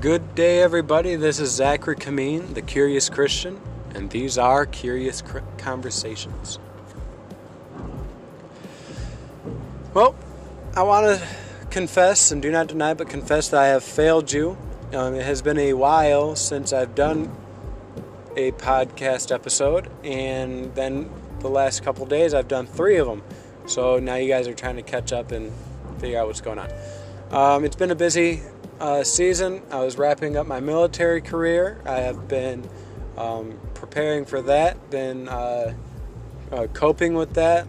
Good day, everybody. This is Zachary Kameen, the Curious Christian, and these are Curious Conversations. Well, I want to confess and do not deny, but confess that I have failed you. Um, it has been a while since I've done a podcast episode, and then the last couple days I've done three of them. So now you guys are trying to catch up and figure out what's going on. Um, it's been a busy uh, season. I was wrapping up my military career. I have been um, preparing for that, been uh, uh, coping with that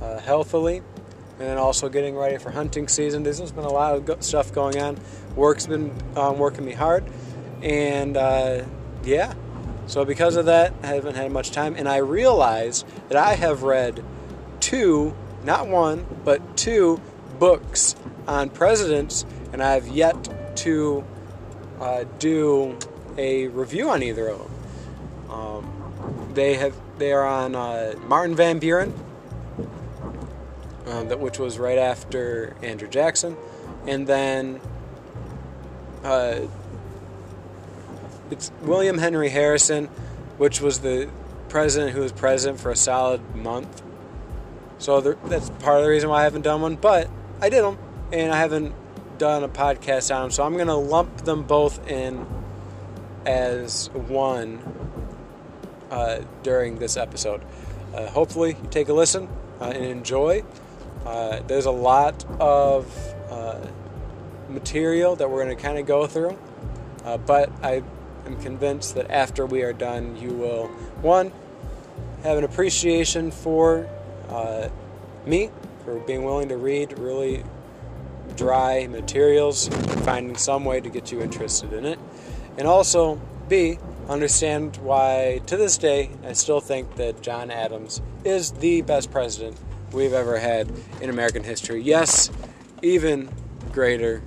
uh, healthily, and then also getting ready for hunting season. There's been a lot of go- stuff going on. Work's been um, working me hard, and uh, yeah. So because of that, I haven't had much time, and I realize that I have read two, not one, but two books on presidents, and I have yet to uh, do a review on either of them. Um, they have they are on uh, Martin Van Buren, um, that which was right after Andrew Jackson, and then uh, it's William Henry Harrison, which was the president who was president for a solid month. So there, that's part of the reason why I haven't done one, but I did them, and I haven't done a podcast on them, so I'm going to lump them both in as one uh, during this episode. Uh, hopefully, you take a listen uh, and enjoy. Uh, there's a lot of uh, material that we're going to kind of go through, uh, but I am convinced that after we are done, you will, one, have an appreciation for me, for being willing to read really dry materials finding some way to get you interested in it. And also, B, understand why to this day I still think that John Adams is the best president we've ever had in American history. Yes, even greater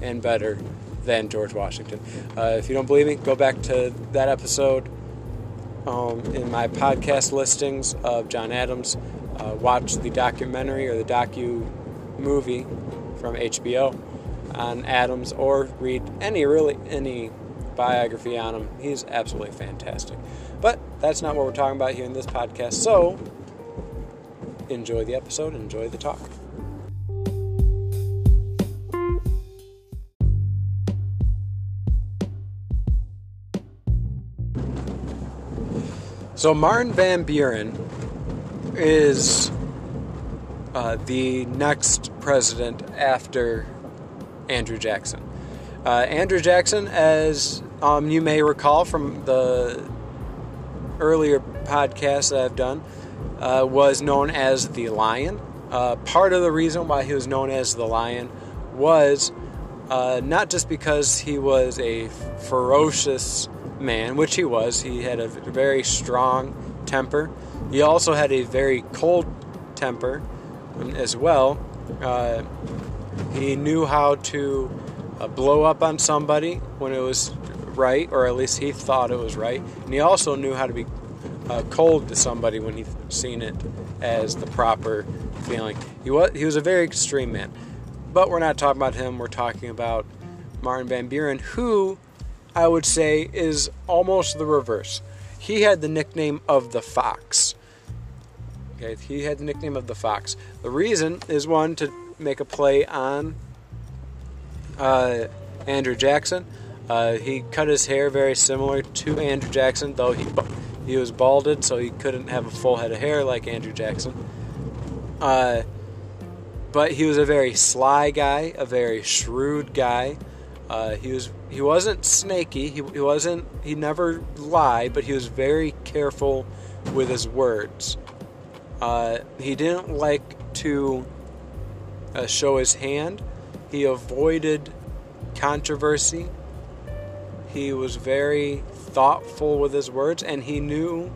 and better than George Washington. Uh, if you don't believe me, go back to that episode um, in my podcast listings of John Adams. Uh, watch the documentary or the docu movie from HBO on Adams or read any really any biography on him. He's absolutely fantastic. But that's not what we're talking about here in this podcast. So enjoy the episode, enjoy the talk. So Martin Van Buren is uh, the next president after Andrew Jackson. Uh, Andrew Jackson, as um, you may recall from the earlier podcast that I've done, uh, was known as the Lion. Uh, part of the reason why he was known as the Lion was uh, not just because he was a ferocious man, which he was, he had a very strong temper. He also had a very cold temper as well. Uh, he knew how to uh, blow up on somebody when it was right, or at least he thought it was right. And he also knew how to be uh, cold to somebody when he seen it as the proper feeling. He was he was a very extreme man. But we're not talking about him. We're talking about Martin Van Buren, who I would say is almost the reverse. He had the nickname of the Fox. Okay, he had the nickname of the Fox. The reason is one to make a play on uh, Andrew Jackson. Uh, he cut his hair very similar to Andrew Jackson, though he he was balded, so he couldn't have a full head of hair like Andrew Jackson. Uh, but he was a very sly guy, a very shrewd guy. Uh, he was he wasn't snaky. He, he wasn't he never lied, but he was very careful with his words. Uh, he didn't like to uh, show his hand. He avoided controversy. He was very thoughtful with his words, and he knew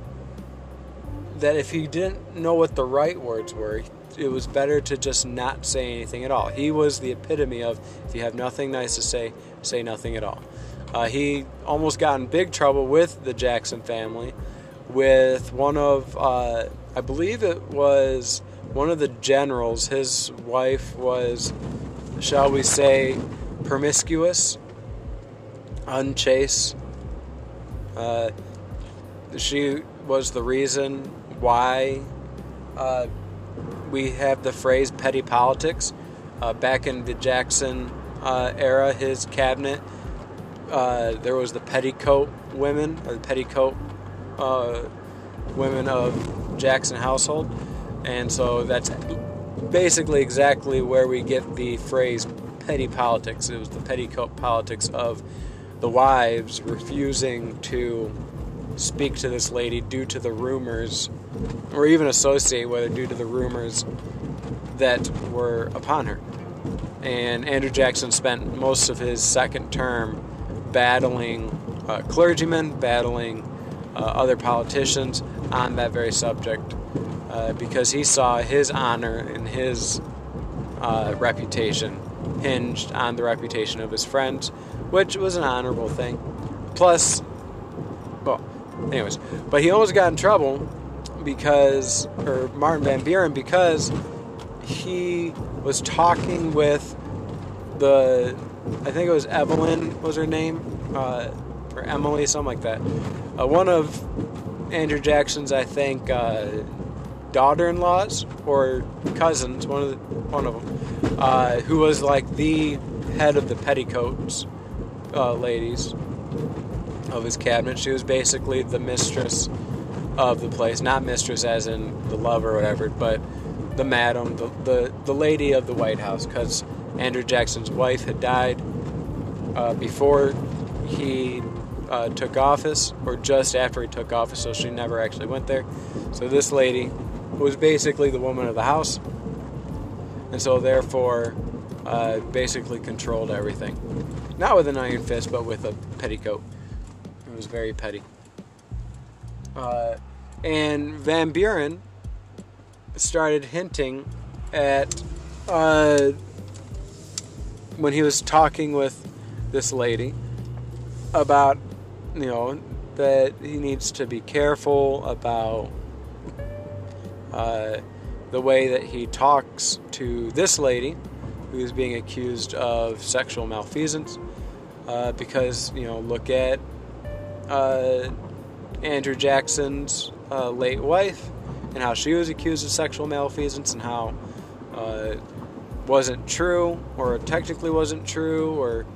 that if he didn't know what the right words were, it was better to just not say anything at all. He was the epitome of if you have nothing nice to say, say nothing at all. Uh, he almost got in big trouble with the Jackson family, with one of, uh, I believe it was one of the generals. His wife was, shall we say, promiscuous. unchaste. Uh, she was the reason why uh, we have the phrase petty politics. Uh, back in the Jackson uh, era, his cabinet, uh, there was the petticoat women, or the petticoat uh, women of Jackson household. And so that's basically exactly where we get the phrase petty politics. It was the petticoat politics of the wives refusing to speak to this lady due to the rumors, or even associate with her due to the rumors that were upon her. And Andrew Jackson spent most of his second term battling uh, clergymen, battling uh, other politicians on that very subject uh, because he saw his honor and his uh, reputation hinged on the reputation of his friends, which was an honorable thing. Plus, well, anyways, but he almost got in trouble because, or Martin Van Buren, because he was talking with the, I think it was Evelyn was her name, uh, or Emily, something like that. Uh, one of Andrew Jackson's, I think, uh, daughter-in-laws or cousins, one of the, one of them, uh, who was like the head of the petticoats uh, ladies of his cabinet. She was basically the mistress of the place, not mistress as in the lover or whatever, but the madam, the the, the lady of the White House, because Andrew Jackson's wife had died uh, before he uh, took office, or just after he took office, so she never actually went there. So this lady was basically the woman of the house, and so therefore uh, basically controlled everything. Not with an iron fist, but with a petticoat. It was very petty. Uh, and Van Buren started hinting at uh, when he was talking with this lady about you know that he needs to be careful about uh, the way that he talks to this lady who is being accused of sexual malfeasance uh, because you know look at uh, Andrew Jackson's uh, late wife and how she was accused of sexual malfeasance and how uh, wasn't true or technically wasn't true or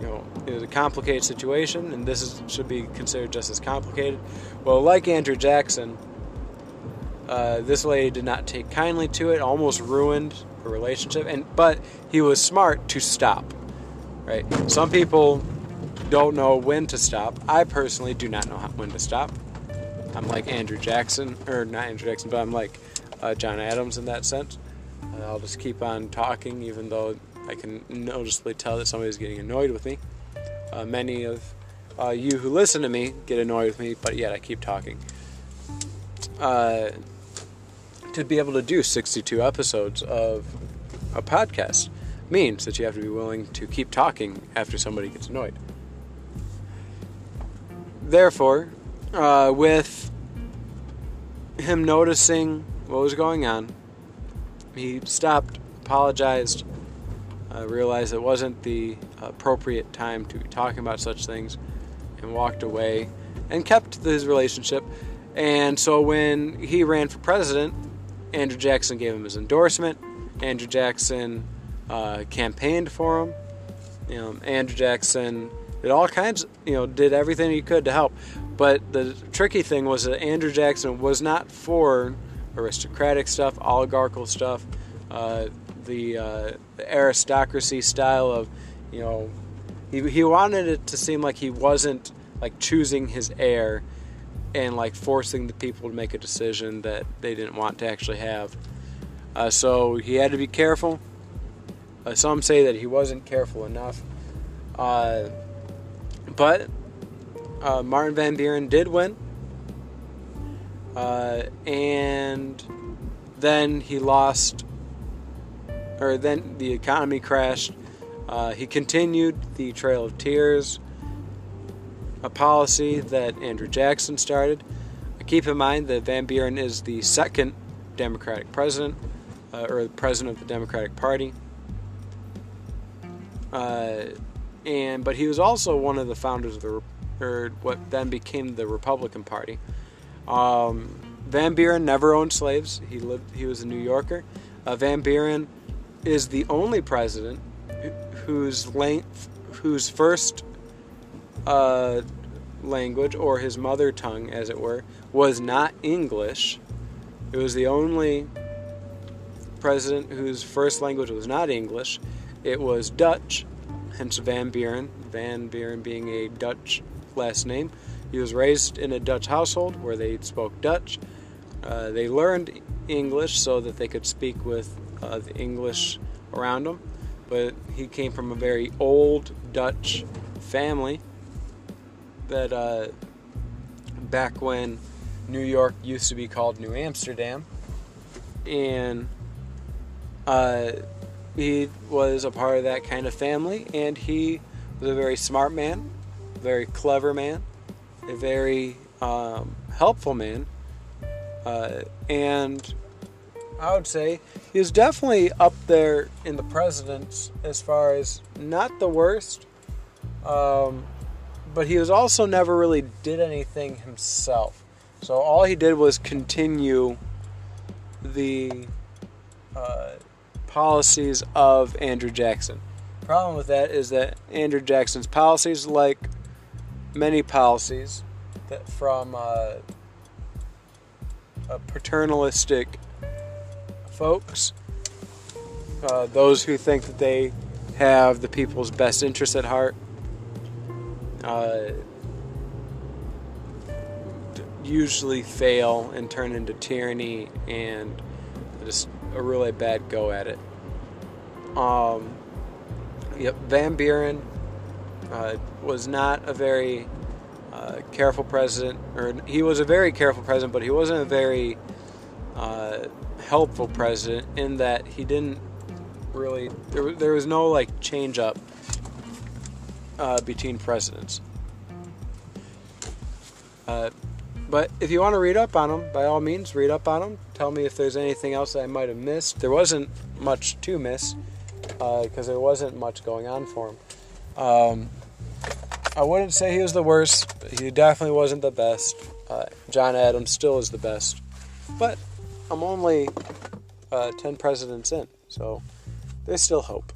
you know it was a complicated situation and this is, should be considered just as complicated. Well like andrew jackson uh, this lady did not take kindly to it almost ruined a relationship and but he was smart to stop right? Some people don't know when to stop. I personally do not know how, when to stop. I'm like andrew jackson or not andrew jackson but i'm like uh, john adams in that sense. Uh, i'll just keep on talking even though I can noticeably tell that somebody's getting annoyed with me. Uh, many of uh, you who listen to me get annoyed with me, but yet I keep talking. Uh, to be able to do 62 episodes of a podcast means that you have to be willing to keep talking after somebody gets annoyed. Therefore, uh, with him noticing what was going on, he stopped, apologized, realized it wasn't the appropriate time to be talking about such things and walked away and kept his relationship. And so when he ran for president, Andrew Jackson gave him his endorsement. Andrew Jackson uh, campaigned for him. You know, Andrew Jackson did all kinds, you know, did everything he could to help. But the tricky thing was that Andrew Jackson was not for aristocratic stuff, oligarchical stuff. Uh, the, uh, the aristocracy style of, you know, he, he wanted it to seem like he wasn't like choosing his heir and like forcing the people to make a decision that they didn't want to actually have. Uh, so he had to be careful. Uh, some say that he wasn't careful enough. Uh, but uh, Martin Van Buren did win. Uh, and then he lost or then the economy crashed. Uh, he continued the Trail of Tears, a policy that Andrew Jackson started. Keep in mind that Van Buren is the second Democratic president, uh, or president of the Democratic Party. Uh, and but he was also one of the founders of the or what then became the Republican Party. Um, Van Buren never owned slaves. He lived. He was a New Yorker. Uh, Van Buren is the only president whose length, whose first uh, language or his mother tongue, as it were, was not English. It was the only president whose first language was not English. It was Dutch, hence Van Buren. Van Buren being a Dutch last name. He was raised in a Dutch household where they spoke Dutch. Uh, they learned English so that they could speak with uh, the English around him, But he came from a very old Dutch family that uh, back when New York used to be called New Amsterdam, and uh, he was a part of that kind of family, and he was a very smart man, very clever man, a very um, helpful man, uh, and I would say he was definitely up there in the presidents as far as not the worst, um, but he was also never really did anything himself. So all he did was continue the uh, policies of Andrew Jackson. Problem with that is that Andrew Jackson's policies, like many policies that from uh, a paternalistic folks, uh, those who think that they have the people's best interests at heart, uh, usually fail and turn into tyranny and just a really bad go at it. Um, yep, Van Buren uh, was not a very uh, careful president, or he was a very careful president, but he wasn't a very uh, helpful president in that he didn't really there, there was no like change up uh, between presidents. Uh, but if you want to read up on them, by all means, read up on them. Tell me if there's anything else that I might have missed. There wasn't much to miss because uh, there wasn't much going on for him. Um, I wouldn't say he was the worst. He definitely wasn't the best. Uh, John Adams still is the best. But I'm only uh, 10 presidents in, so there's still hope.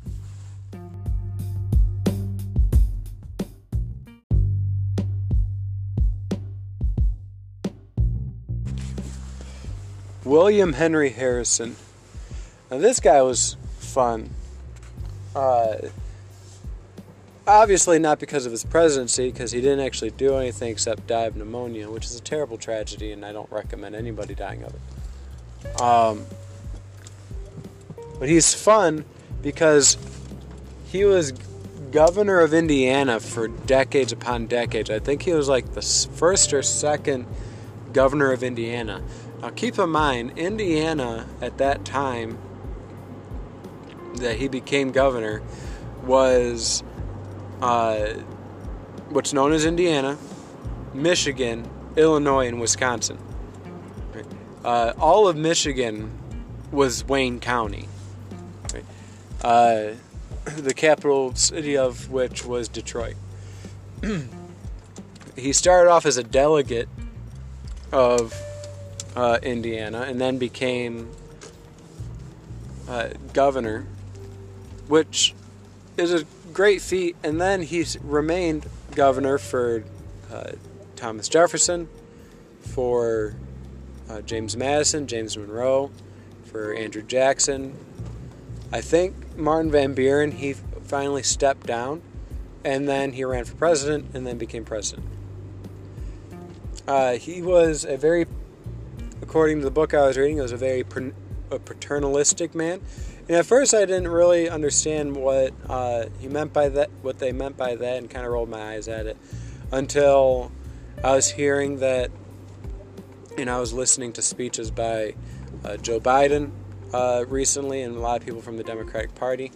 William Henry Harrison. Now, this guy was fun. Uh, obviously, not because of his presidency, because he didn't actually do anything except die of pneumonia, which is a terrible tragedy, and I don't recommend anybody dying of it. Um, but he's fun because he was governor of Indiana for decades upon decades. I think he was like the first or second governor of Indiana. Now, keep in mind, Indiana at that time that he became governor was uh, what's known as Indiana, Michigan, Illinois, and Wisconsin. Uh, all of Michigan was Wayne County. Uh, the capital city of which was Detroit. he started off as a delegate of uh, Indiana, and then became uh, governor, which is a great feat. And then he's remained governor for uh, Thomas Jefferson, for uh, James Madison, James Monroe, for Andrew Jackson. I think Martin Van Buren, he finally stepped down, and then he ran for president, and then became president. Uh, he was a very according to the book I was reading, was a very a paternalistic man. And at first, I didn't really understand what uh, he meant by that, what they meant by that, and kind of rolled my eyes at it until I was hearing that, and I was listening to speeches by uh, Joe Biden uh, recently, and a lot of people from the Democratic Party,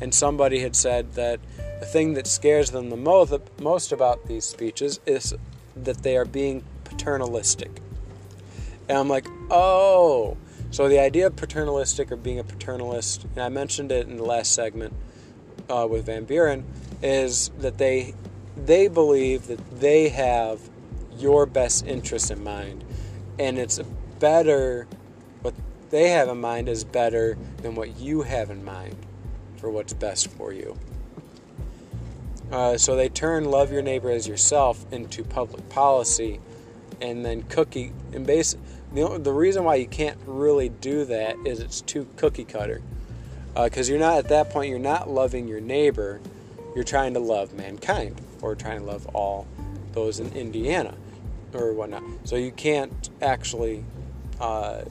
and somebody had said that the thing that scares them the most, most about these speeches is that they are being paternalistic. And I'm like, oh. So the idea of paternalistic or being a paternalist, and I mentioned it in the last segment, uh, with Van Buren is that they they believe that they have your best interest in mind, and it's better. What they have in mind is better than what you have in mind for what's best for you. Uh, so they turn love your neighbor as yourself into public policy, and then cookie and base. The, the reason why you can't really do that is it's too cookie cutter, because uh, you're not at that point. You're not loving your neighbor. You're trying to love mankind, or trying to love all those in Indiana, or whatnot. So you can't actually uh,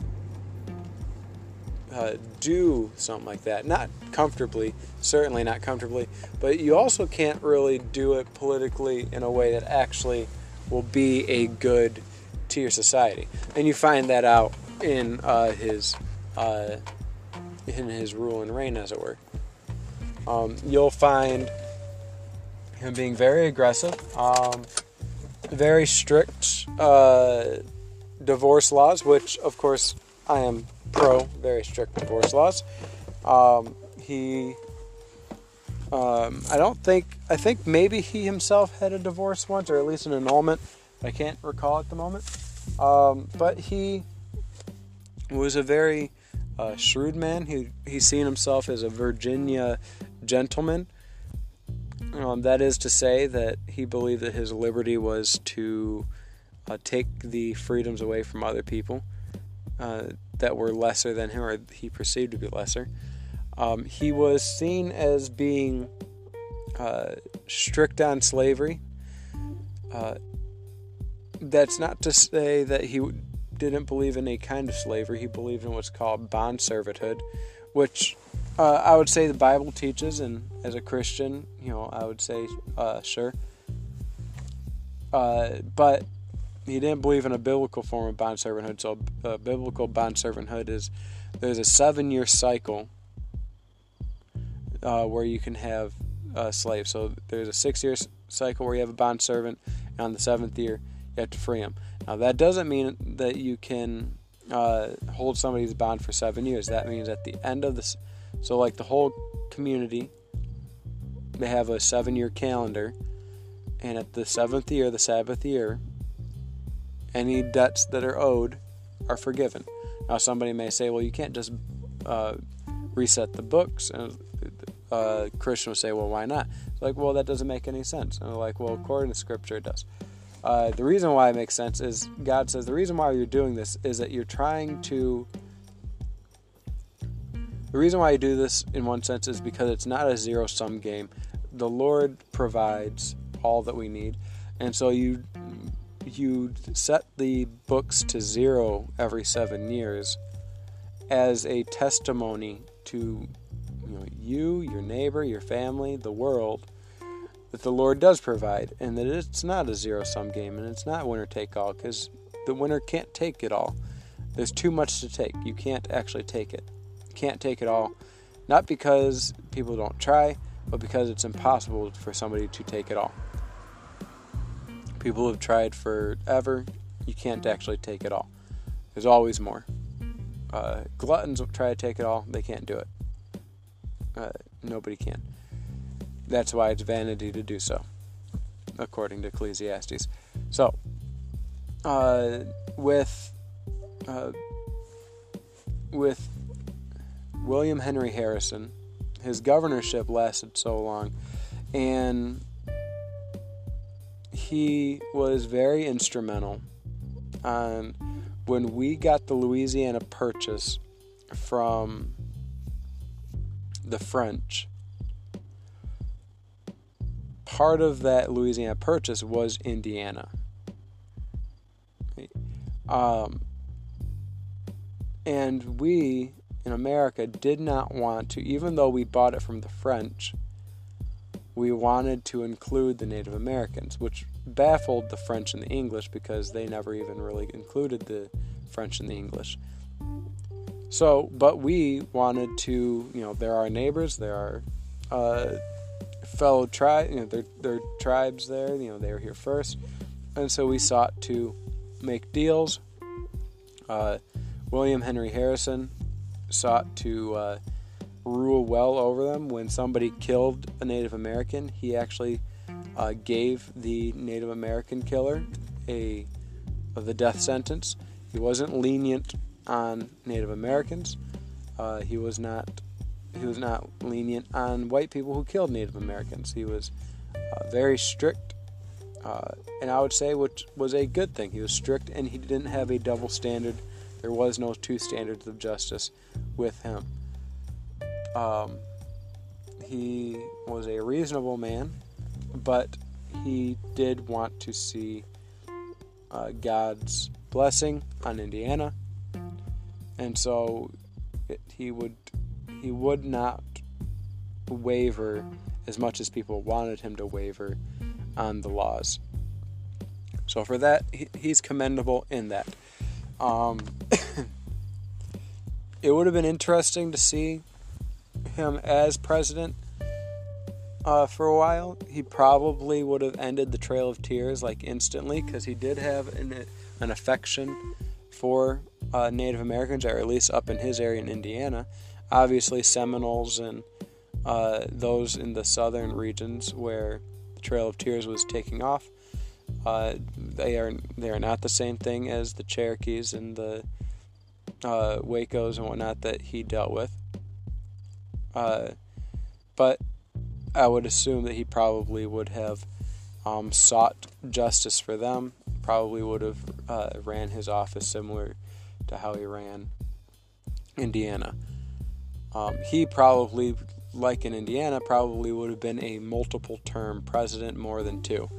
uh, do something like that. Not comfortably, certainly not comfortably, but you also can't really do it politically in a way that actually will be a good to your society. And you find that out in uh, his uh, in his rule and reign, as it were. Um, you'll find him being very aggressive, um, very strict uh, divorce laws, which, of course, I am pro very strict divorce laws. Um, he, um, I don't think, I think maybe he himself had a divorce once, or at least an annulment. I can't recall at the moment. Um, but he was a very uh, shrewd man. He he seen himself as a Virginia gentleman. Um, that is to say that he believed that his liberty was to uh, take the freedoms away from other people. Uh, that were lesser than him, or he perceived to be lesser. Um, he was seen as being uh, strict on slavery. Uh, that's not to say that he didn't believe in a kind of slavery. He believed in what's called bond servanthood, which uh, I would say the Bible teaches, and as a Christian, you know, I would say uh, sure. Uh, but he didn't believe in a biblical form of bond servanthood. So, uh, biblical bond servanthood is there's a seven year cycle uh, where you can have a slave. So, there's a six year cycle where you have a bond servant, and on the seventh year, you have to free him. Now, that doesn't mean that you can uh, hold somebody's bond for seven years. That means at the end of this, so like the whole community, they have a seven year calendar, and at the seventh year, the Sabbath year, any debts that are owed are forgiven. Now, somebody may say, well, you can't just uh, reset the books. And uh, Christian will say, well, why not? It's like, well, that doesn't make any sense. And they're like, well, according to Scripture, it does. Uh, the reason why it makes sense is God says the reason why you're doing this is that you're trying to. The reason why you do this, in one sense, is because it's not a zero sum game. The Lord provides all that we need. And so you you set the books to zero every seven years as a testimony to you, know, you, your neighbor, your family, the world, that the Lord does provide, and that it's not a zero sum game and it's not winner take all because the winner can't take it all. There's too much to take. You can't actually take it. Can't take it all, not because people don't try, but because it's impossible for somebody to take it all. People have tried forever. You can't actually take it all. There's always more. Uh, gluttons try to take it all. They can't do it. Uh, nobody can. That's why it's vanity to do so, according to Ecclesiastes. So, uh, with uh, with William Henry Harrison, his governorship lasted so long, and he was very instrumental on when we got the Louisiana Purchase from the French. Part of that Louisiana Purchase was Indiana. Um, and we in America did not want to, even though we bought it from the French, we wanted to include the Native Americans, which baffled the French and the English because they never even really included the French and the English. So, but we wanted to, you know, there are neighbors, there are uh, fellow tribes, you know, there, there are tribes there, you know, they were here first. And so we sought to make deals. Uh, William Henry Harrison sought to uh, rule well over them. When somebody killed a Native American, he actually uh, gave the Native American killer a the death sentence. He wasn't lenient on Native Americans. Uh, he was not he was not lenient on white people who killed Native Americans. He was uh, very strict, uh, and I would say which was a good thing. He was strict, and he didn't have a double standard. There was no two standards of justice with him. Um, he was a reasonable man, but he did want to see uh, God's blessing on Indiana, and so it, he would he would not waver as much as people wanted him to waver on the laws. So for that, he, he's commendable in that. Um, it would have been interesting to see him as president uh, for a while. He probably would have ended the Trail of Tears like instantly because he did have an, an affection for uh, Native Americans, or at least up in his area in Indiana. Obviously, Seminoles and uh, those in the southern regions where the Trail of Tears was taking off. Uh, they are they are not the same thing as the Cherokees and the uh, Wacos and whatnot that he dealt with. Uh, but I would assume that he probably would have um, sought justice for them. Probably would have uh, ran his office similar to how he ran Indiana. Um, he probably, like in Indiana, probably would have been a multiple term president more than two.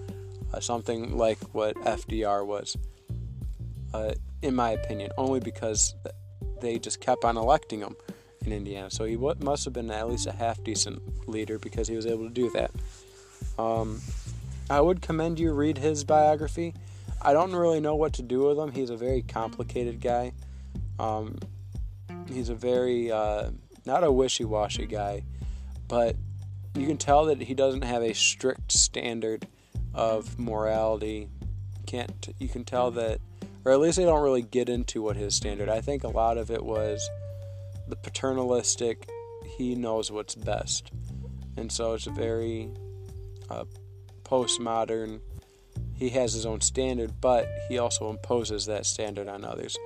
Uh, something like what FDR was, uh, in my opinion, only because they just kept on electing him in Indiana. So he w- must have been at least a half decent leader because he was able to do that. Um, I would commend you read his biography. I don't really know what to do with him. He's a very complicated guy. Um, he's a very uh, not a wishy-washy guy, but you can tell that he doesn't have a strict standard of morality. Can't you can tell that, or at least they don't really get into what his standard. I think a lot of it was the paternalistic. He knows what's best, and so it's a very uh, postmodern. He has his own standard, but he also imposes that standard on others.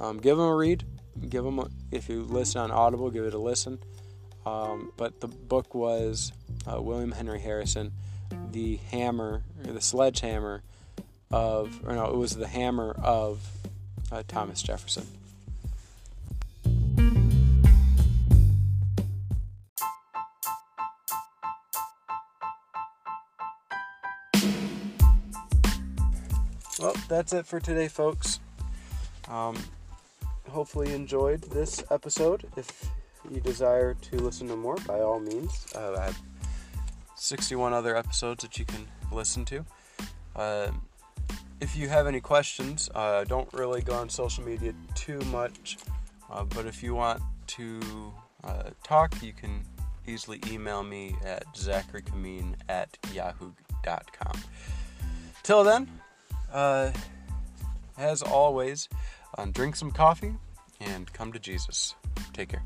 Um, give him a read. Give him a, if you listen on Audible, give it a listen. Um, but the book was uh, William Henry Harrison, the hammer, or the sledgehammer of, or no, it was the hammer of uh, Thomas Jefferson. Well, that's it for today, folks. Um, hopefully, you enjoyed this episode. If you desire to listen to more, by all means, uh, I 61 other episodes that you can listen to. Uh, if you have any questions, uh, don't really go on social media too much, uh, but if you want to uh, talk, you can easily email me at zacharykameen at yahoo.com. Till then, uh, as always, uh, drink some coffee and come to Jesus. Take care.